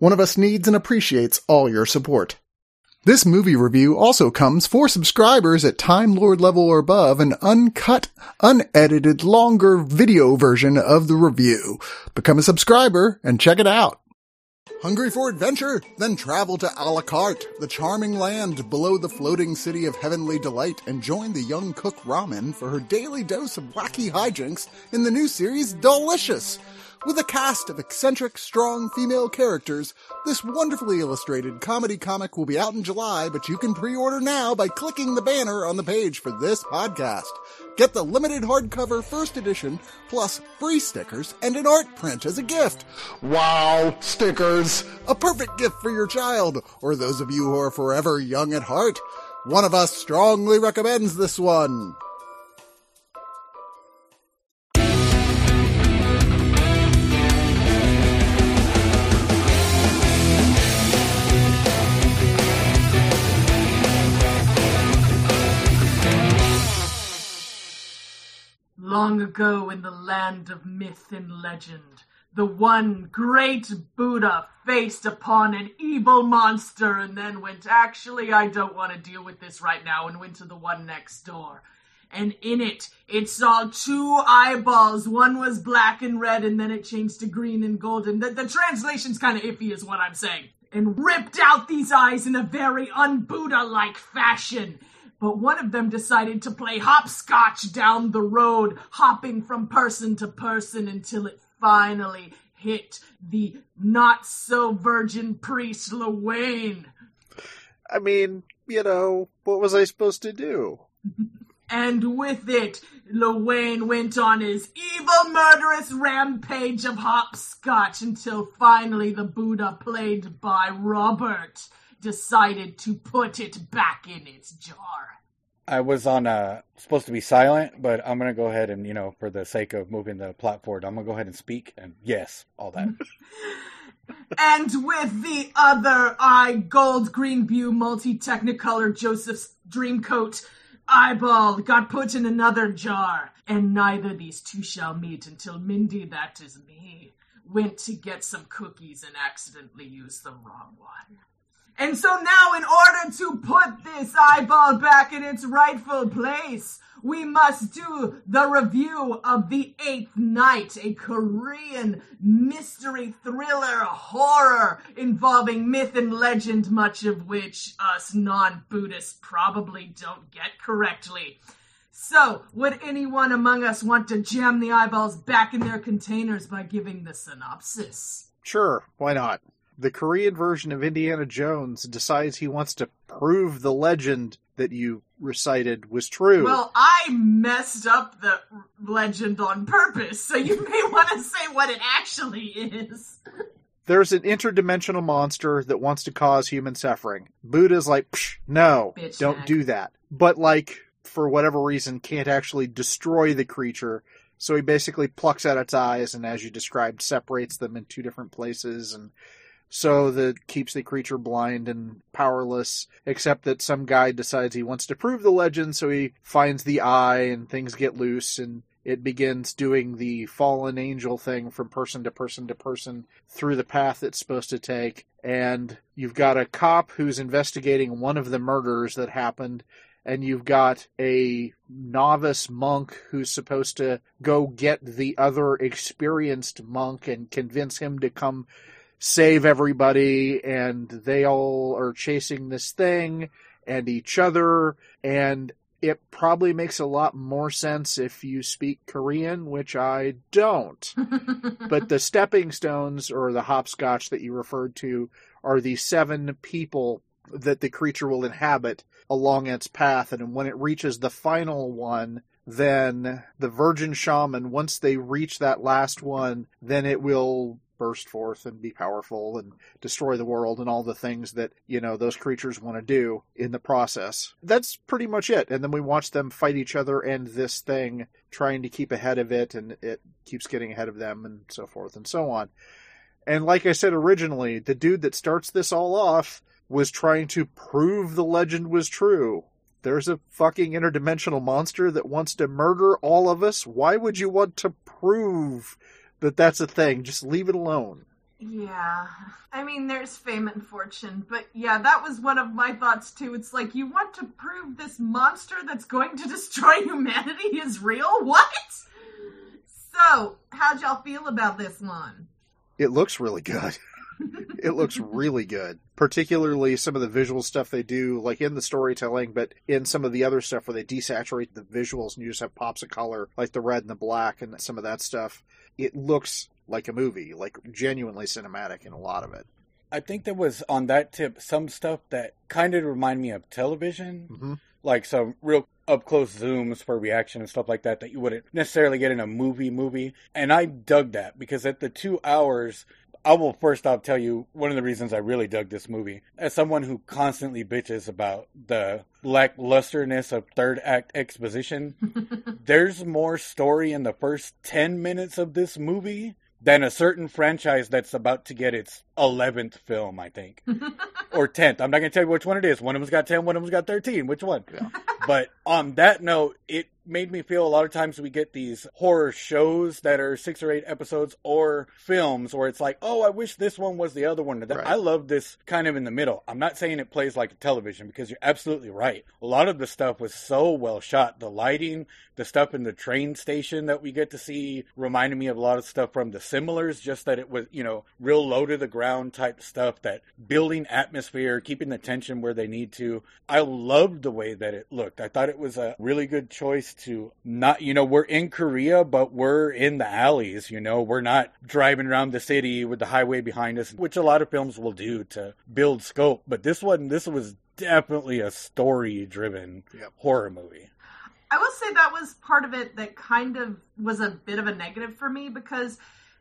One of Us needs and appreciates all your support. This movie review also comes for subscribers at Time Lord level or above an uncut, unedited, longer video version of the review. Become a subscriber and check it out. Hungry for adventure? Then travel to a la carte, the charming land below the floating city of heavenly delight, and join the young cook Ramen for her daily dose of wacky hijinks in the new series Delicious. With a cast of eccentric, strong female characters, this wonderfully illustrated comedy comic will be out in July, but you can pre-order now by clicking the banner on the page for this podcast. Get the limited hardcover first edition, plus free stickers and an art print as a gift. Wow, stickers! A perfect gift for your child, or those of you who are forever young at heart. One of us strongly recommends this one. Long ago in the land of myth and legend, the one great Buddha faced upon an evil monster and then went, actually, I don't want to deal with this right now, and went to the one next door. And in it, it saw two eyeballs. One was black and red, and then it changed to green and golden. The, the translation's kind of iffy, is what I'm saying. And ripped out these eyes in a very un-Buddha like fashion but one of them decided to play hopscotch down the road, hopping from person to person until it finally hit the not so virgin priest Lewayne. I mean, you know, what was I supposed to do? and with it, Lewayne went on his evil, murderous rampage of hopscotch until finally the Buddha, played by Robert, decided to put it back in its jar. I was on a supposed to be silent, but I'm gonna go ahead and you know, for the sake of moving the plot forward, I'm gonna go ahead and speak. And yes, all that. and with the other eye, gold green view, multi technicolor Joseph's dream coat eyeball got put in another jar, and neither these two shall meet until Mindy, that is me, went to get some cookies and accidentally used the wrong one. And so now, in order to put this eyeball back in its rightful place, we must do the review of The Eighth Night, a Korean mystery thriller horror involving myth and legend, much of which us non Buddhists probably don't get correctly. So, would anyone among us want to jam the eyeballs back in their containers by giving the synopsis? Sure, why not? The Korean version of Indiana Jones decides he wants to prove the legend that you recited was true. Well, I messed up the legend on purpose, so you may want to say what it actually is. There's an interdimensional monster that wants to cause human suffering. Buddha's like, no, Bitch don't do that. But like, for whatever reason, can't actually destroy the creature. So he basically plucks out its eyes and, as you described, separates them in two different places and so that keeps the creature blind and powerless, except that some guy decides he wants to prove the legend, so he finds the eye and things get loose and it begins doing the fallen angel thing from person to person to person through the path it's supposed to take. And you've got a cop who's investigating one of the murders that happened, and you've got a novice monk who's supposed to go get the other experienced monk and convince him to come save everybody and they all are chasing this thing and each other and it probably makes a lot more sense if you speak Korean, which I don't. but the stepping stones or the hopscotch that you referred to are the seven people that the creature will inhabit along its path. And when it reaches the final one, then the virgin shaman, once they reach that last one, then it will burst forth and be powerful and destroy the world and all the things that, you know, those creatures want to do in the process. That's pretty much it. And then we watch them fight each other and this thing trying to keep ahead of it and it keeps getting ahead of them and so forth and so on. And like I said originally, the dude that starts this all off was trying to prove the legend was true. There's a fucking interdimensional monster that wants to murder all of us. Why would you want to prove that that's a thing? Just leave it alone. Yeah. I mean, there's fame and fortune, but yeah, that was one of my thoughts too. It's like, you want to prove this monster that's going to destroy humanity is real? What? So, how'd y'all feel about this one? It looks really good. it looks really good. Particularly some of the visual stuff they do, like in the storytelling, but in some of the other stuff where they desaturate the visuals and you just have pops of color, like the red and the black and some of that stuff. It looks like a movie, like genuinely cinematic in a lot of it. I think there was on that tip some stuff that kind of remind me of television, mm-hmm. like some real up close zooms for reaction and stuff like that that you wouldn't necessarily get in a movie movie. And I dug that because at the two hours I will first off tell you one of the reasons I really dug this movie. As someone who constantly bitches about the lacklusterness of third act exposition, there's more story in the first 10 minutes of this movie than a certain franchise that's about to get its 11th film, I think. or 10th. I'm not going to tell you which one it is. One of them's got 10, one of them's got 13. Which one? Yeah. but on that note, it made me feel a lot of times we get these horror shows that are six or eight episodes or films where it's like, oh, I wish this one was the other one. Right. I love this kind of in the middle. I'm not saying it plays like a television because you're absolutely right. A lot of the stuff was so well shot. The lighting, the stuff in the train station that we get to see reminded me of a lot of stuff from the similars, just that it was, you know, real low to the ground type stuff that building atmosphere, keeping the tension where they need to. I loved the way that it looked. I thought it was a really good choice to not, you know, we're in Korea, but we're in the alleys, you know, we're not driving around the city with the highway behind us, which a lot of films will do to build scope. But this one, this was definitely a story driven yep. horror movie. I will say that was part of it that kind of was a bit of a negative for me because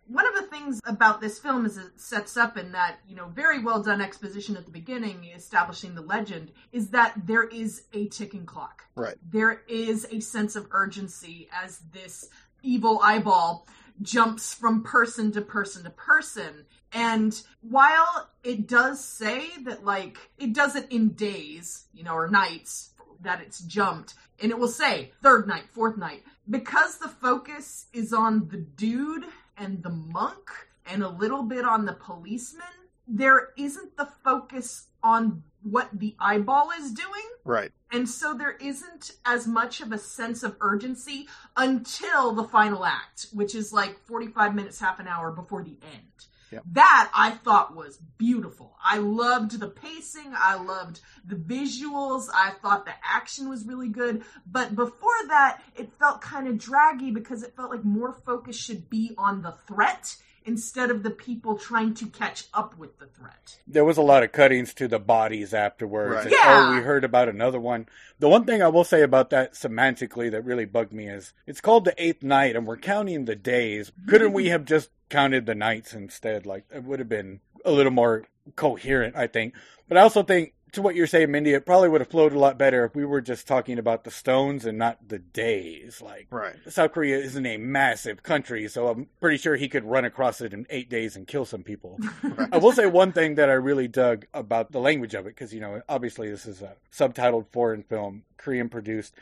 one of the things about this film is it sets up in that you know very well done exposition at the beginning establishing the legend is that there is a ticking clock. Right. There is a sense of urgency as this evil eyeball jumps from person to person to person. And while it does say that like it does it in days you know or nights that it's jumped and it will say third night fourth night because the focus is on the dude and the monk and a little bit on the policeman, there isn't the focus on what the eyeball is doing. Right. And so there isn't as much of a sense of urgency until the final act, which is like 45 minutes, half an hour before the end. Yep. That I thought was beautiful. I loved the pacing. I loved the visuals. I thought the action was really good. But before that, it felt kind of draggy because it felt like more focus should be on the threat instead of the people trying to catch up with the threat. There was a lot of cuttings to the bodies afterwards. Right. Yeah. Oh, we heard about another one. The one thing I will say about that semantically that really bugged me is it's called the eighth night and we're counting the days. Couldn't we have just counted the nights instead. Like it would have been a little more coherent, I think. But I also think to what you're saying, Mindy, it probably would have flowed a lot better if we were just talking about the stones and not the days. Like, right. South Korea isn't a massive country, so I'm pretty sure he could run across it in eight days and kill some people. right. I will say one thing that I really dug about the language of it, because, you know, obviously this is a subtitled foreign film, Korean produced.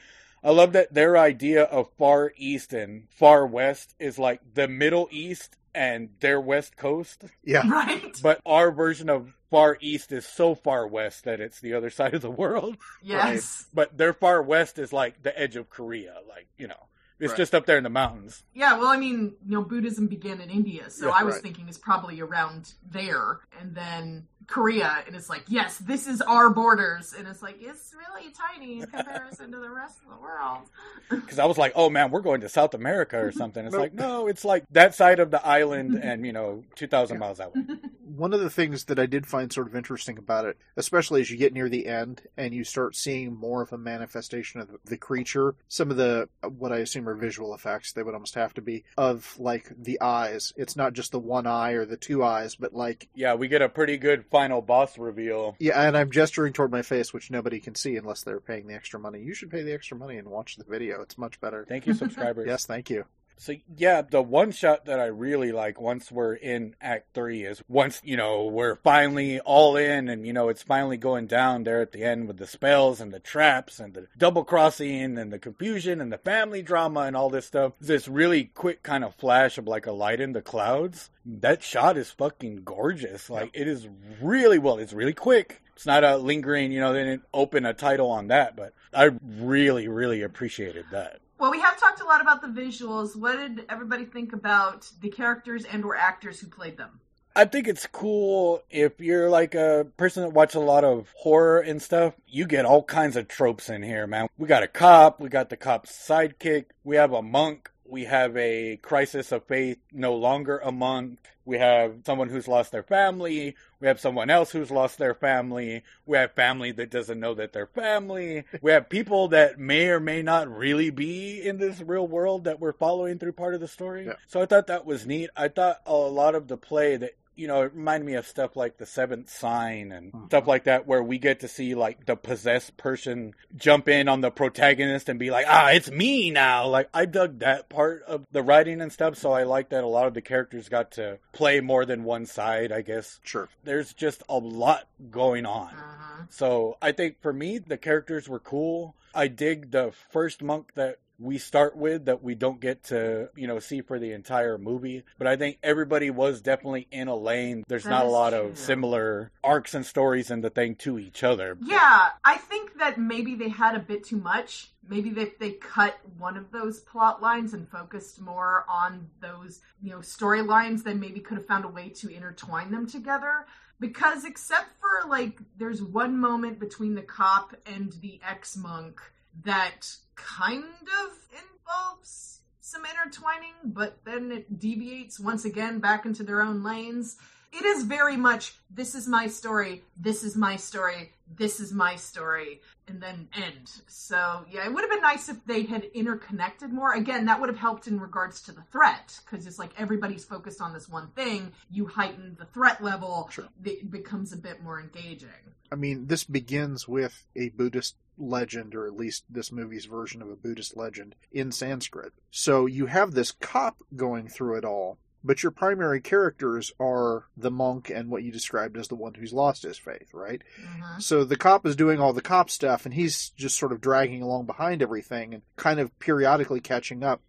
I love that their idea of Far East and Far West is like the Middle East and their west coast. Yeah. Right. But our version of far east is so far west that it's the other side of the world. Yes. Right? But their far west is like the edge of Korea, like, you know. It's right. just up there in the mountains. Yeah, well, I mean, you know, Buddhism began in India, so yeah, I was right. thinking it's probably around there, and then Korea, and it's like, yes, this is our borders, and it's like it's really tiny in comparison to the rest of the world. Because I was like, oh man, we're going to South America or something. It's like, no, it's like that side of the island, and you know, two thousand miles that way. One of the things that I did find sort of interesting about it, especially as you get near the end and you start seeing more of a manifestation of the creature, some of the what I assume are visual effects, they would almost have to be of like the eyes. It's not just the one eye or the two eyes, but like yeah, we get a pretty good final boss reveal. Yeah, and I'm gesturing toward my face, which nobody can see unless they're paying the extra money. You should pay the extra money and watch the video. It's much better. Thank you, subscribers. yes, thank you. So yeah, the one shot that I really like once we're in Act Three is once you know we're finally all in, and you know it's finally going down there at the end with the spells and the traps and the double crossing and the confusion and the family drama and all this stuff. This really quick kind of flash of like a light in the clouds. That shot is fucking gorgeous. Like it is really well. It's really quick. It's not a lingering, you know, they didn't open a title on that, but I really, really appreciated that. Well, we have talked a lot about the visuals. What did everybody think about the characters and or actors who played them? I think it's cool if you're like a person that watches a lot of horror and stuff. You get all kinds of tropes in here, man. We got a cop, we got the cop's sidekick, we have a monk, we have a crisis of faith, no longer a monk. We have someone who's lost their family. We have someone else who's lost their family. We have family that doesn't know that they're family. We have people that may or may not really be in this real world that we're following through part of the story. Yeah. So I thought that was neat. I thought a lot of the play that you know, it reminded me of stuff like the Seventh Sign and uh-huh. stuff like that, where we get to see like the possessed person jump in on the protagonist and be like, "Ah, it's me now." Like I dug that part of the writing and stuff, so I like that a lot of the characters got to play more than one side. I guess. Sure. There's just a lot going on, uh-huh. so I think for me the characters were cool. I dig the first monk that we start with that we don't get to, you know, see for the entire movie. But I think everybody was definitely in a lane. There's that not a lot true. of similar arcs and stories in the thing to each other. Yeah, I think that maybe they had a bit too much. Maybe if they cut one of those plot lines and focused more on those, you know, storylines, then maybe could have found a way to intertwine them together because except for like there's one moment between the cop and the ex monk that kind of involves some intertwining, but then it deviates once again back into their own lanes. It is very much this is my story, this is my story, this is my story, and then end. So, yeah, it would have been nice if they had interconnected more. Again, that would have helped in regards to the threat, because it's like everybody's focused on this one thing. You heighten the threat level, sure. it becomes a bit more engaging. I mean, this begins with a Buddhist legend, or at least this movie's version of a Buddhist legend, in Sanskrit. So you have this cop going through it all, but your primary characters are the monk and what you described as the one who's lost his faith, right? Mm-hmm. So the cop is doing all the cop stuff, and he's just sort of dragging along behind everything and kind of periodically catching up.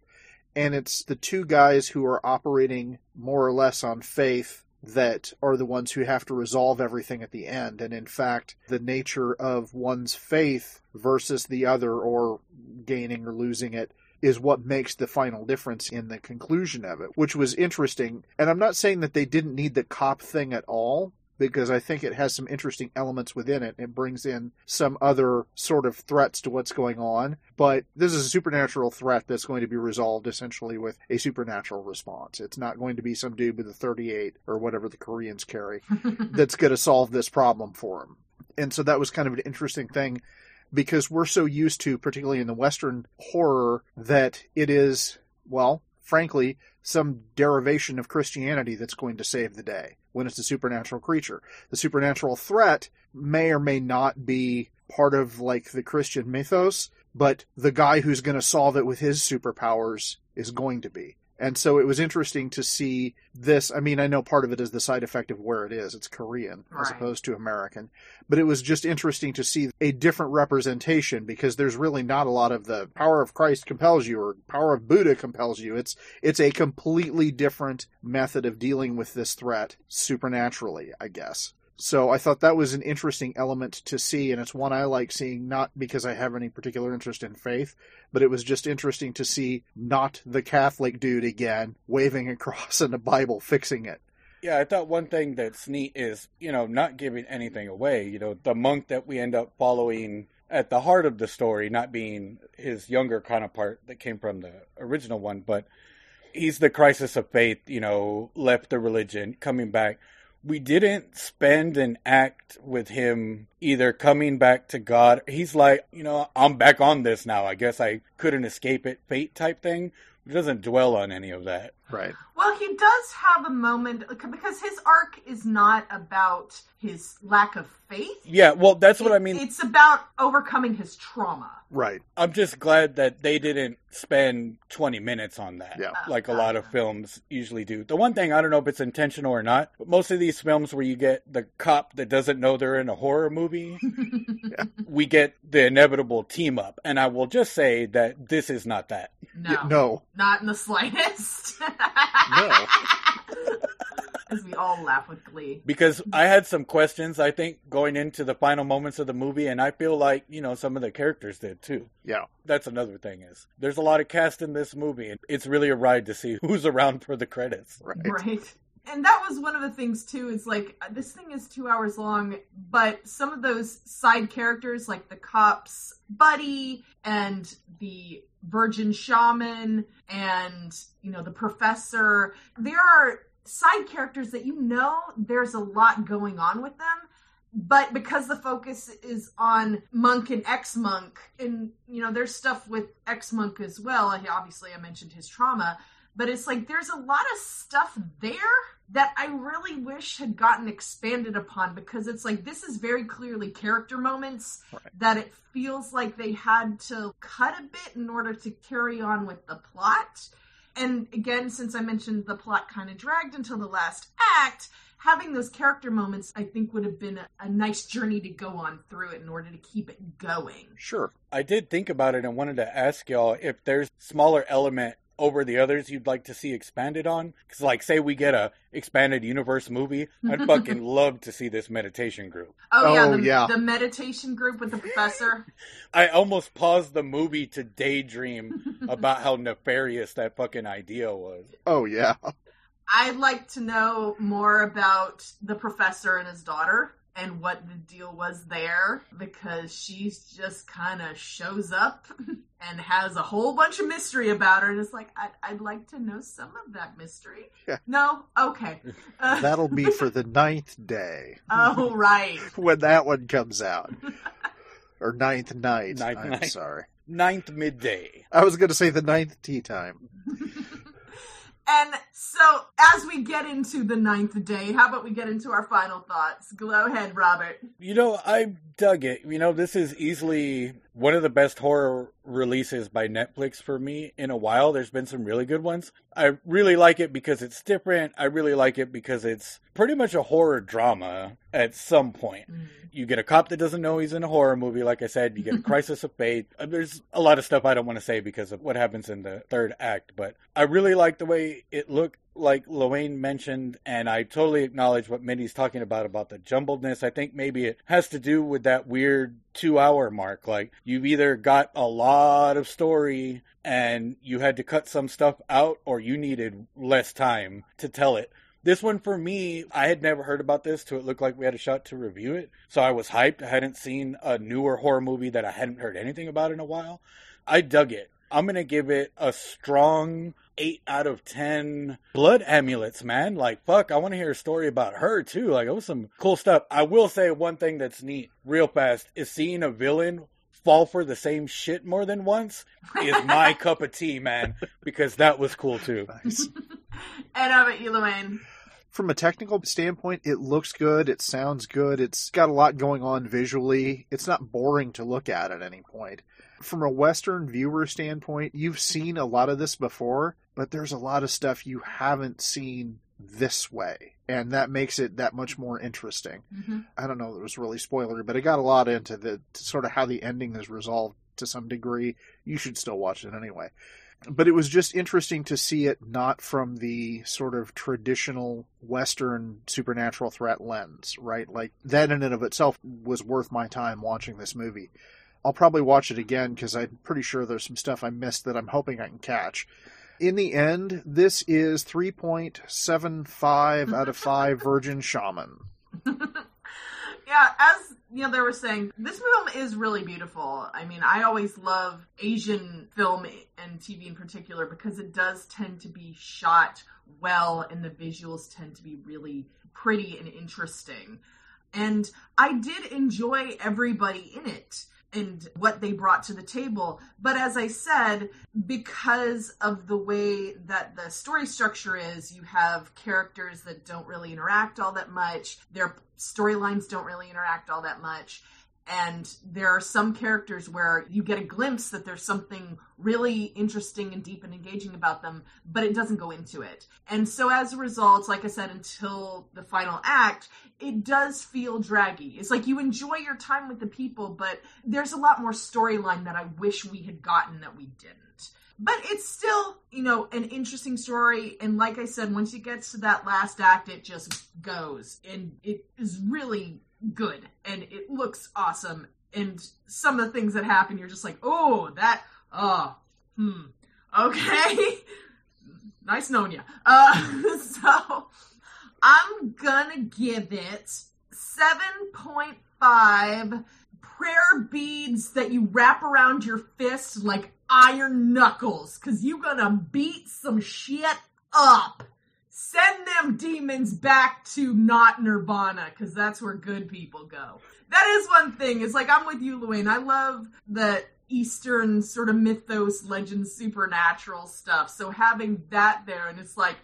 And it's the two guys who are operating more or less on faith that are the ones who have to resolve everything at the end. And in fact, the nature of one's faith versus the other, or gaining or losing it, is what makes the final difference in the conclusion of it, which was interesting. And I'm not saying that they didn't need the cop thing at all, because I think it has some interesting elements within it. It brings in some other sort of threats to what's going on. But this is a supernatural threat that's going to be resolved essentially with a supernatural response. It's not going to be some dude with a 38 or whatever the Koreans carry that's going to solve this problem for them. And so that was kind of an interesting thing because we're so used to, particularly in the Western horror, that it is, well, frankly, some derivation of Christianity that's going to save the day when it's a supernatural creature. The supernatural threat may or may not be part of like the Christian mythos, but the guy who's going to solve it with his superpowers is going to be. And so it was interesting to see this. I mean, I know part of it is the side effect of where it is. It's Korean right. as opposed to American. But it was just interesting to see a different representation because there's really not a lot of the power of Christ compels you or power of Buddha compels you. It's it's a completely different method of dealing with this threat supernaturally, I guess. So I thought that was an interesting element to see, and it's one I like seeing, not because I have any particular interest in faith, but it was just interesting to see not the Catholic dude again waving a cross and a Bible fixing it. Yeah, I thought one thing that's neat is, you know, not giving anything away. You know, the monk that we end up following at the heart of the story, not being his younger counterpart that came from the original one, but he's the crisis of faith, you know, left the religion, coming back. We didn't spend an act with him either coming back to God. He's like, you know, I'm back on this now. I guess I couldn't escape it, fate type thing. He doesn't dwell on any of that. Right. Well, he does have a moment uh, because his arc is not about his lack of faith. Yeah, well, that's what I mean. It's about overcoming his trauma. Right. I'm just glad that they didn't spend 20 minutes on that, Yeah. Uh, like a uh, lot of films usually do. The one thing, I don't know if it's intentional or not, but most of these films where you get the cop that doesn't know they're in a horror movie, we get the inevitable team up. And I will just say that this is not that. No, Yeah, no. not in the slightest. No. As we all laugh with glee. Because I had some questions, I think, going into the final moments of the movie, and I feel like, you know, some of the characters did too. Yeah. That's another thing is there's a lot of cast in this movie, and it's really a ride to see who's around for the credits. Right. Right. And that was one of the things too. Is like this thing is two hours long, but some of those side characters, like the cops buddy and the virgin shaman, and you know the professor, there are side characters that you know there's a lot going on with them. But because the focus is on monk and ex monk, and you know there's stuff with ex monk as well. Obviously, I mentioned his trauma, but it's like there's a lot of stuff there that I really wish had gotten expanded upon because it's like this is very clearly character moments Right. that it feels like they had to cut a bit in order to carry on with the plot. And again, since I mentioned the plot kind of dragged until the last act, having those character moments I think would have been a, a nice journey to go on through it in order to keep it going. Sure. I did think about it and wanted to ask y'all if there's smaller element over the others you'd like to see expanded on. Because, like, say we get a expanded universe movie, I'd fucking love to see this meditation group. Oh, yeah, Oh, the, yeah. the meditation group with the professor. I almost paused the movie to daydream about how nefarious that fucking idea was. Oh yeah. I'd like to know more about the professor and his daughter and what the deal was there because she's just kind of shows up and has a whole bunch of mystery about her and it's like I'd, I'd like to know some of that mystery Yeah. no okay Uh, That'll be for the ninth day oh right when that one comes out. Or ninth night. Ninth I'm night. sorry. Ninth midday. I was going to say the ninth tea time. And so as we get into the ninth day how about we get into our final thoughts? Go ahead robert. You know, I dug it. You know, this is easily one of the best horror releases by Netflix for me in a while. There's been some really good ones. I really like it because it's different. I really like it because it's pretty much a horror drama at some point. You get a cop that doesn't know he's in a horror movie, like I said. You get a crisis of faith. Uh, There's a lot of stuff I don't want to say because of what happens in the third act, but I really like the way it looked like Loane mentioned, and I totally acknowledge what Mindy's talking about about the jumbledness. I think maybe it has to do with that weird two hour mark. Like you've either got a lot of story and you had to cut some stuff out, or you needed less time to tell it. This one for me, I had never heard about this till it looked like we had a shot to review it. So I was hyped. I hadn't seen a newer horror movie that I hadn't heard anything about in a while. I dug it. I'm going to give it a strong 8 out of 10 blood amulets, man. Like, fuck, I want to hear a story about her, too. Like, it was some cool stuff. I will say one thing that's neat, real fast, is seeing a villain fall for the same shit more than once is my cup of tea, man, because that was cool, too. Nice. and how about you Luann? From a technical standpoint, it looks good. It sounds good. It's got a lot going on visually. It's not boring to look at at any point. From a Western viewer standpoint, you've seen a lot of this before, but there's a lot of stuff you haven't seen this way. And that makes it that much more interesting. Mhm. I don't know if it was really spoilery, but it got a lot into the sort of how the ending is resolved to some degree. You should still watch it anyway. But it was just interesting to see it not from the sort of traditional Western supernatural threat lens, right? Like that in and of itself was worth my time watching this movie. I'll probably watch it again because I'm pretty sure there's some stuff I missed that I'm hoping I can catch. In the end, this is 3.75 out of 5 Virgin Shaman. yeah, as you know, they were saying this film is really beautiful. I mean, I always love Asian film and TV in particular because it does tend to be shot well and the visuals tend to be really pretty and interesting. And I did enjoy everybody in it and what they brought to the table. But as I said, because of the way that the story structure is, you have characters that don't really interact all that much. Their storylines don't really interact all that much. And there are some characters where you get a glimpse that there's something really interesting and deep and engaging about them, but it doesn't go into it. And so as a result, like I said, until the final act, it does feel draggy. It's like you enjoy your time with the people, but there's a lot more storyline that I wish we had gotten that we didn't. But it's still, you know, an interesting story. And like I said, once it gets to that last act, it just goes. And it is really good and it looks awesome. And some of the things that happen, you're just like, oh, that, oh, hmm, okay. nice knowing you. Uh, so I'm gonna give it 7.5 prayer beads that you wrap around your fist like iron knuckles, cause you're gonna beat some shit up send them demons back to not Nirvana because that's where good people go. That is one thing. It's like I'm with you, Luane. I love the Eastern sort of mythos, legend, supernatural stuff. So having that there, and it's like,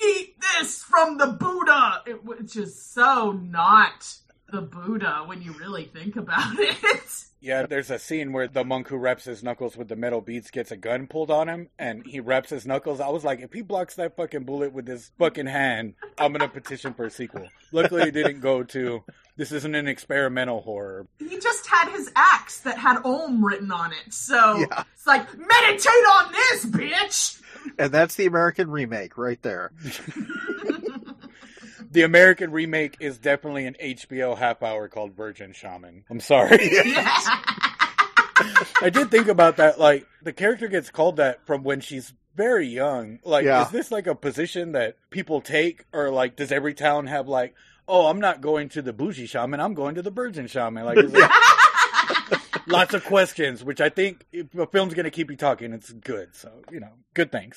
eat this from the Buddha, it, which is so not the Buddha when you really think about it. Yeah, there's a scene where the monk who reps his knuckles with the metal beads gets a gun pulled on him, and he reps his knuckles. I was like, if he blocks that fucking bullet with his fucking hand, I'm gonna petition for a sequel. Luckily, it didn't go to. This isn't an experimental horror. He just had his axe that had Om written on it, so yeah. it's like meditate on this, bitch. And that's the American remake right there. the American remake is definitely an HBO half hour called Virgin Shaman. I'm sorry. I did think about that. Like the character gets called that from when she's very young. Like, yeah. is this like a position that people take, or like does every town have like, oh, I'm not going to the bougie shaman, I'm going to the virgin shaman? Like, lots of questions, which I think if a film's going to keep you talking, it's good. So you know, good things.